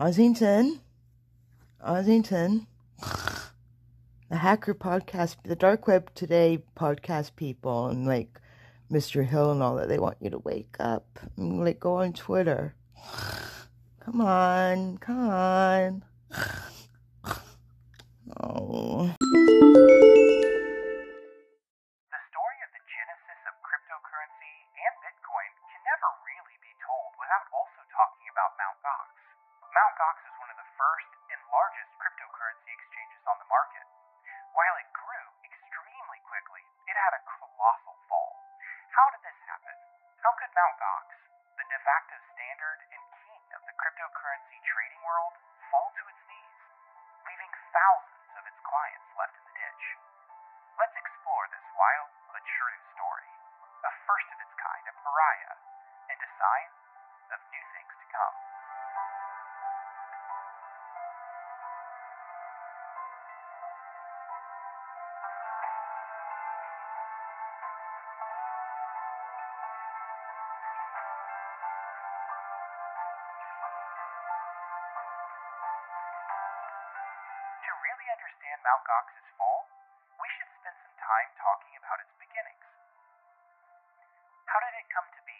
Ossington, Ossington, the hacker podcast, the dark web today podcast people, and like Mr. Hill and all that, they want you to wake up and like go on Twitter. Come on, come on. Oh. Mt. Gox is one of the first and largest cryptocurrency exchanges on the market. While it grew extremely quickly, it had a colossal fall. How did this happen? How could Mt. Gox, the de facto standard and king of the cryptocurrency trading world, fall to its knees, leaving thousands of its clients left in the ditch? Let's explore this wild but true story, a first of its kind, a pariah, and a sign of new things to come. Understand Mt. Gox's fall, we should spend some time talking about its beginnings. How did it come to be?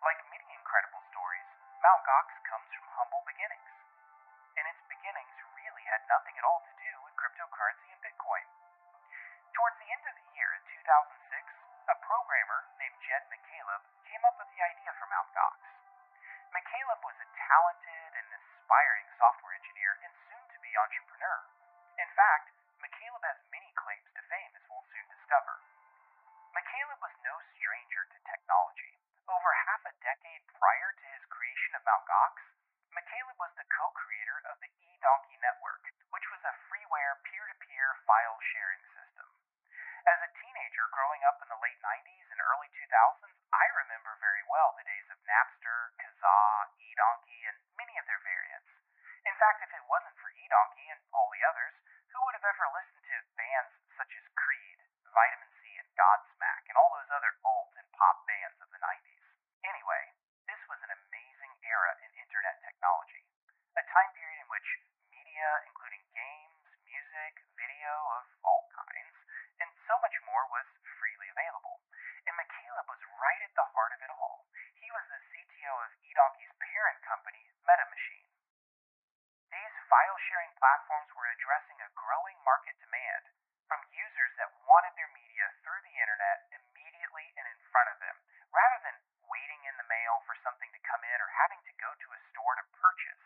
Like many incredible stories, Mt. Gox comes from humble beginnings. And its beginnings really had nothing at all to do with cryptocurrency and Bitcoin. Towards the end of the year in 2006, a programmer named Jed McCaleb came up with the idea for Mt. Gox. McCaleb was a talented and aspiring software fact, McCaleb has many claims to fame, as we'll soon discover. McCaleb was no stranger to technology. Over half a decade prior to his creation of Mt. Gox, McCaleb was the co creator of the eDonkey Network, which was a freeware peer to peer file sharing system. As a teenager growing up in the late 90s and early 2000s, I remember very well the days of Napster, Kazaa, eDonkey, and many of their variants. In fact, if it wasn't for eDonkey and all the others, who would have ever listened to bands such as Creed, Vitamin C, and Godsmack, and all those other alt and pop bands of the 90s? Anyway, this was an amazing era in internet technology, a time period in which media, including games, music, video of all kinds, and so much more was freely available. And McCaleb was right at the heart of it all. He was the CTO of eDonkey's parent company, MetaMachine. These file sharing platforms were addressing a growing market demand from users that wanted their media through the internet immediately and in front of them, rather than waiting in the mail for something to come in or having to go to a store to purchase.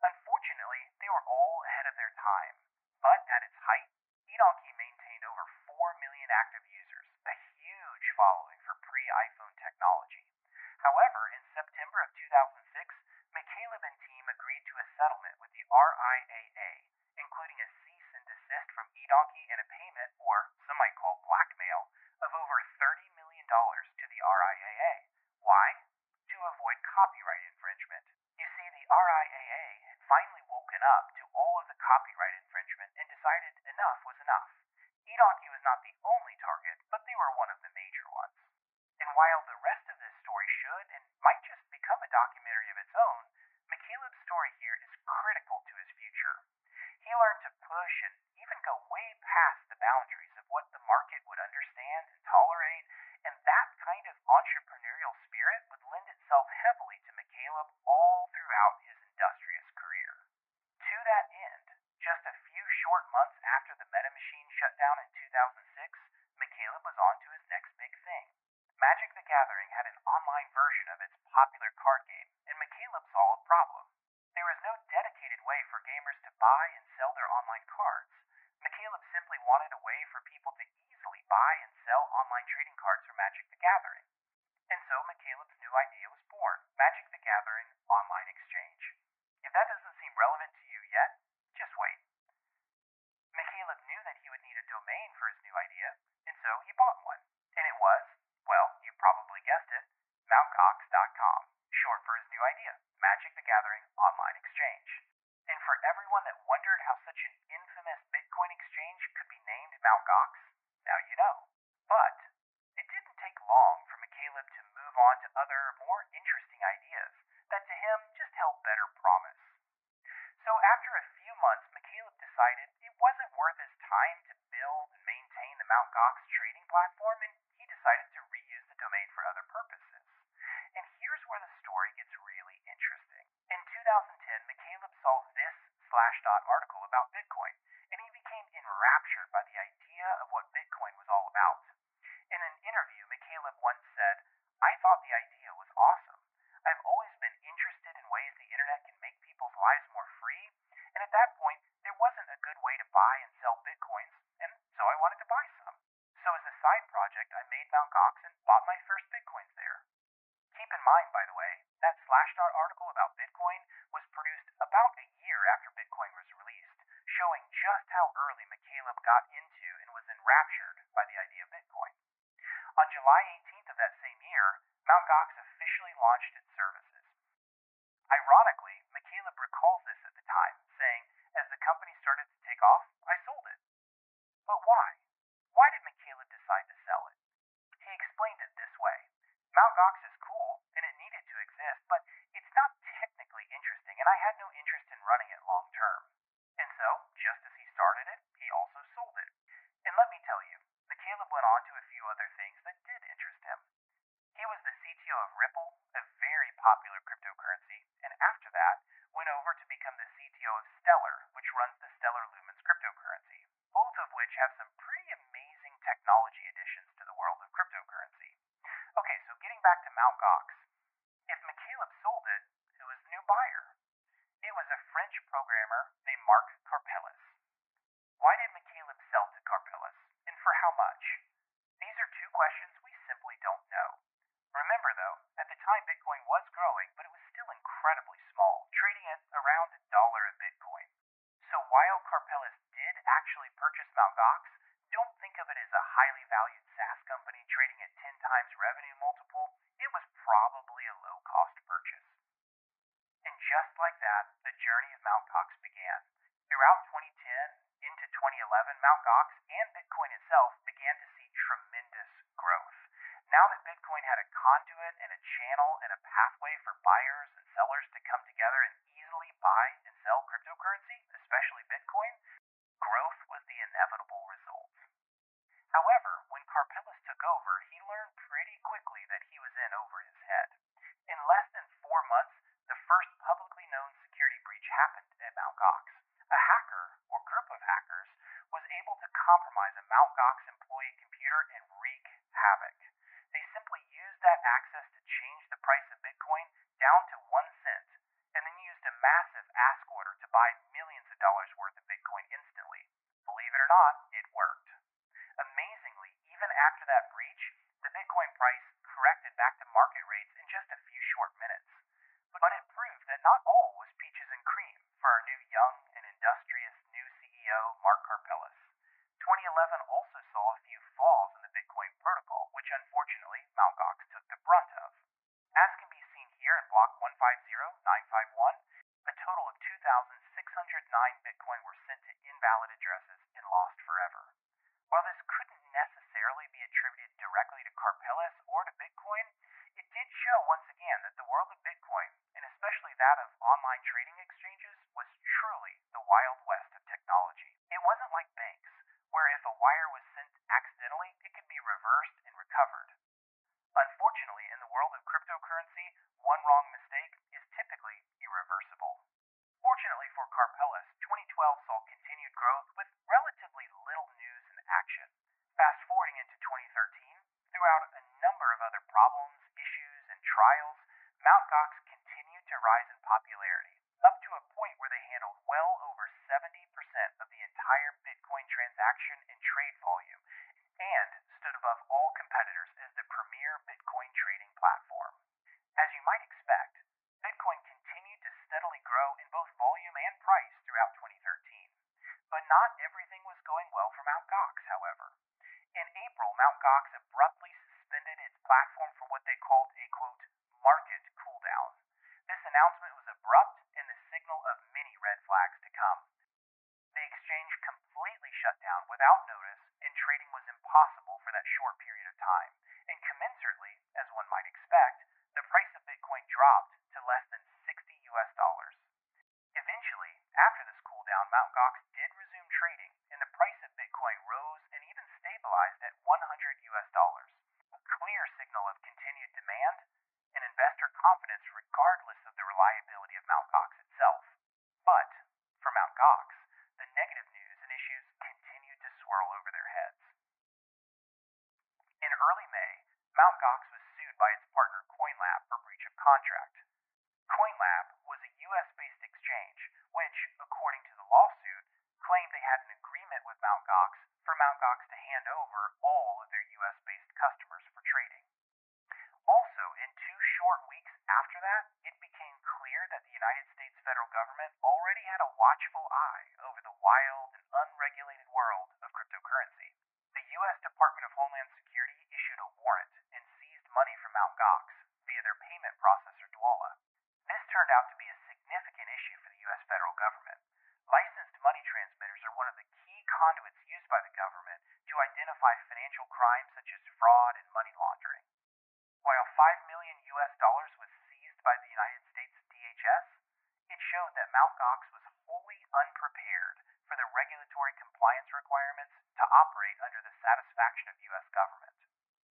Unfortunately, they were all ahead of their time. But at its height, eDonkey maintained over 4 million active users, a huge following for pre iPhone technology. However, in September of 2006, McCaleb and team agreed to a settlement with the RIAA, including a cease and desist from eDonkey and a payment, or some might call blackmail, of over $30 million to the RIAA. Why? To avoid copyright infringement. You see, the RIAA had finally woken up to all of the copyright infringement and decided enough was enough. eDonkey was not the only target, but they were one of the major ones. And while the rest of this story should and might just become a documentary of its own, McCaleb's story here is critical to his future. He learned to push and even go way past the boundaries of what the market would understand and tolerate, and that kind of entrepreneurial spirit would lend itself heavily to McCaleb all throughout his industrious career. To that end, just a few short months after the MetaMachine shut down in 2006, McCaleb was on to his next big thing. Magic the Gathering had an online version of its popular card game, and McCaleb saw a problem. There was no dedicated way for gamers to buy and sell their online cards. McCaleb simply wanted a way for people to easily buy and sell online trading cards for Magic the Gathering. And so McCaleb's new idea was born Magic the Gathering Online Exchange. If that doesn't seem relevant early McCaleb got into and was enraptured by the idea of Bitcoin. On July 18th of that same year, Mt. Gox officially launched its services. Ironically, McCaleb recalls this at the time, saying, As the company started to take off, I sold it. But why? Why did McCaleb decide to sell it? He explained it this way Mt. Gox's Mt. Gox. a low cost purchase. And just like that, the journey of Mt. Gox began. Throughout 2010 into 2011, Mt. Gox and Bitcoin itself began to see tremendous growth. Now that Bitcoin had a conduit and a channel and a pathway happened at Mt. Gox. A hacker, or group of hackers, was able to compromise a Mt. Gox employee computer and wreak havoc. Mark Karpeles. reversed and recovered. Unfortunately, in the world of cryptocurrency, one wrong mistake Not everything was going well for Mount Gox, however. In April, Mount Gox abruptly suspended its platform for what they called a quote, market cooldown. This announcement was abrupt and the signal of many red flags to come. The exchange completely shut down without notice, and trading was impossible for that short period of time. And commensurately, as one might expect, the price of Bitcoin dropped to less than 60 US dollars. Eventually, after this cooldown, Mt. Gox over all of their US based customers for trading. Also, in two short weeks after that, it became clear that the United States federal government already had a watchful eye over the wild and unregulated world of cryptocurrency. The U.S. Department of Homeland Security issued a warrant and seized money from Mt. Gox via their payment processor Dwolla. This turned out to be a significant issue for the U.S. federal government. Licensed money transmitters are one of the key conduits used by the government to identify financial crimes such as fraud and money laundering. While 5 million US dollars was seized by the United States DHS, it showed that Mt. Gox was wholly unprepared for the regulatory compliance requirements to operate under the satisfaction of US government.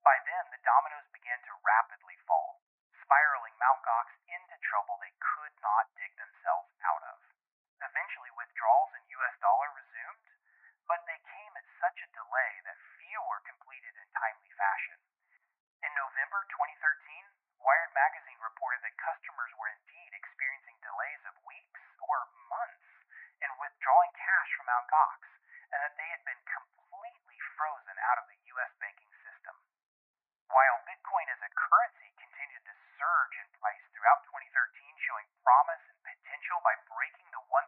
By then, the dominoes began to rapidly fall, spiraling Mt. Gox into trouble they could not dig themselves out of. Eventually, withdrawals in US dollar resumed, but they came at such a delay that few were completed in timely fashion. In November 2013, Wired magazine reported that customers were indeed experiencing delays of weeks or months in withdrawing cash from Mt. Gox, and that they had been completely frozen out of the U.S. banking system. While Bitcoin as a currency continued to surge in price throughout 2013, showing promise and potential by breaking the 1,000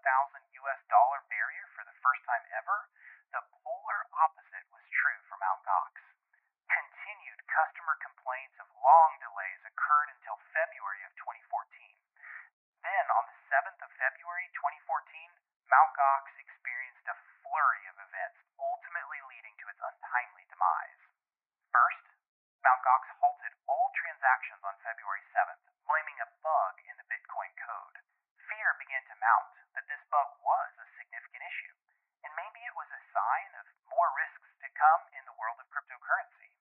US dollar barrier for the first time ever, the polar opposite was true for Mt. Gox. Continued customer complaints of long delays occurred until February of 2014. Then, on the 7th of February 2014, Mt. Gox experienced a flurry of events, ultimately leading to its untimely demise. First, Mt. Gox halted all transactions on February 7th, blaming a bug in the Bitcoin code. Fear began to mount that this bug was a significant issue, and maybe it was a sign of more risks to come in the world of cryptocurrency.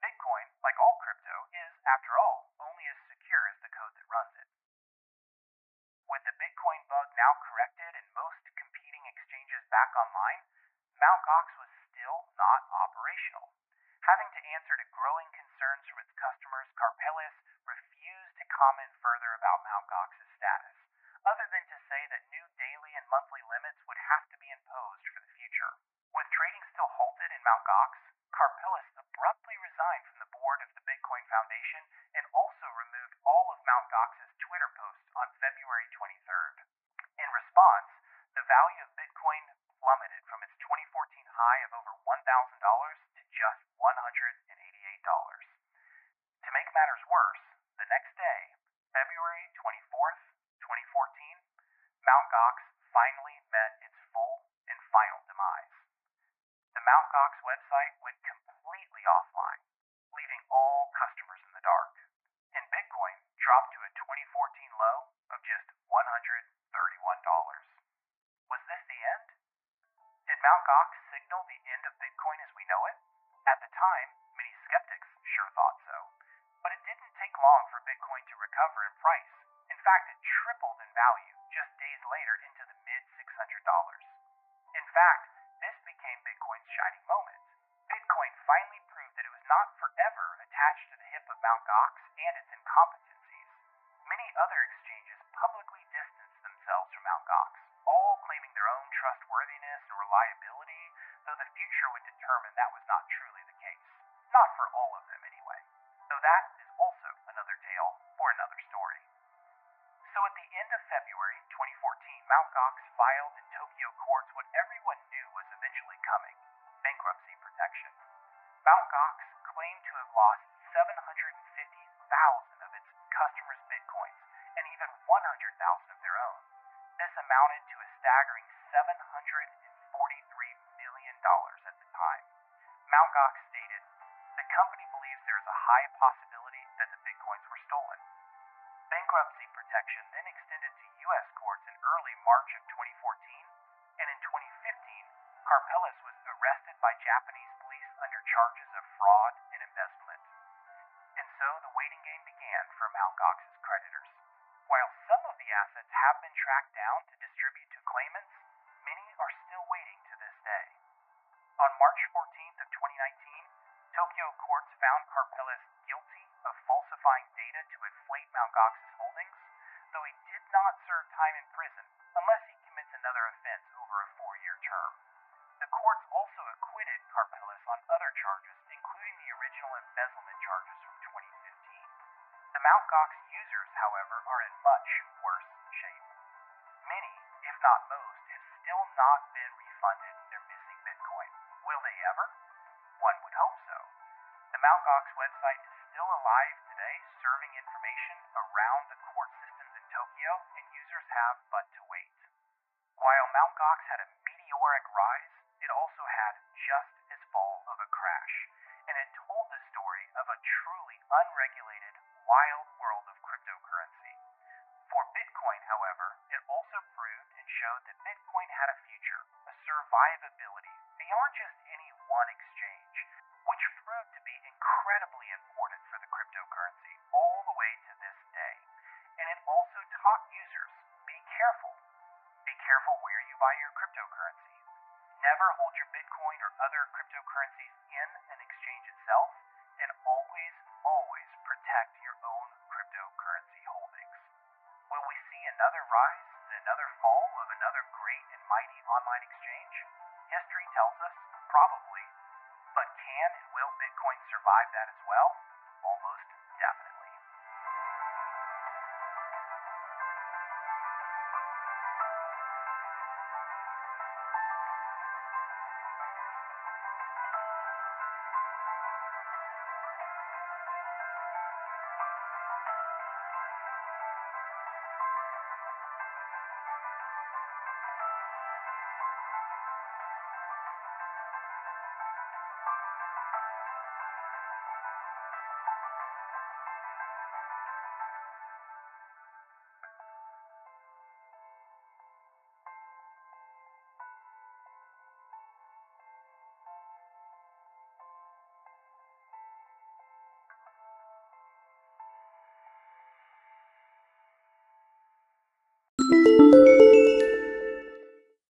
Bitcoin, like all crypto, is, after all, only as secure as the code that runs it. With the Bitcoin bug now corrected and most competing exchanges back online, Mt. Gox was still not operational. Having to answer to growing concerns from its customers, Karpeles refused to comment further about Mt. Gox's status, other than to say that new daily and monthly limits would have to be imposed for the future. With trading still halted in Mt. Gox, Karpeles abruptly resigned from the board of the Bitcoin Foundation and also removed all of Mt. Gox's Twitter posts on February 23rd. In response, the value of Bitcoin plummeted from its 2014 of over $1,000 to just $188. To make matters worse, the next day, February 24th, 2014, Mt. Gox finally met its full and final demise. The Mt. Gox website thought so. But it didn't take long for Bitcoin to recover in price. In fact, it tripled in value just days later into the mid $600. In fact, this became Bitcoin's shining moment. Bitcoin finally proved that it was not forever attached to the hip of Mt. Gox and its incompetencies. Many other exchanges publicly distanced themselves from Mt. Gox, all claiming their own trustworthiness and reliability, though the future would determine that was not truly the case. Not for all of them, Mt. Gox filed in Tokyo courts what everyone knew was eventually coming bankruptcy protection. Mt. Gox claimed to have lost 750,000 of its customers' bitcoins and even 100,000 of their own. This amounted to a staggering $743 million at the time. Mt. Gox stated, The company believes there is a high possibility early March of 2014, and in 2015, Karpeles was arrested by Japanese police under charges of fraud and embezzlement. And so the waiting game began for Mt. Gox's creditors. While some of the assets have been tracked down to distribute to claimants, many are still waiting to this day. On March 14th of 2019, Tokyo courts found Karpeles guilty of falsifying data to inflate Mt. Gox's holdings, though he did not serve time in The courts also acquitted Karpeles on other charges, including the original embezzlement charges from 2015. The Mt. Gox users, however, are in much worse shape. Many, if not most, have still not been refunded their missing Bitcoin. Will they ever? One would hope so. The Mt. Gox website is still alive today, serving information around the court systems in Tokyo, and users have but to wait. While Mt. Gox unregulated, wild world of cryptocurrency. For Bitcoin, however, it also proved and showed that Bitcoin had a future, a survivability beyond just any one exchange, which proved to be incredibly important for the cryptocurrency all the way to this day. And it also taught users be careful. Be careful where you buy your cryptocurrency. Never hold your Bitcoin or other cryptocurrencies in own cryptocurrency holdings. Will we see another rise and another fall of another great and mighty online exchange? History tells us probably. But can and will Bitcoin survive that as well? Almost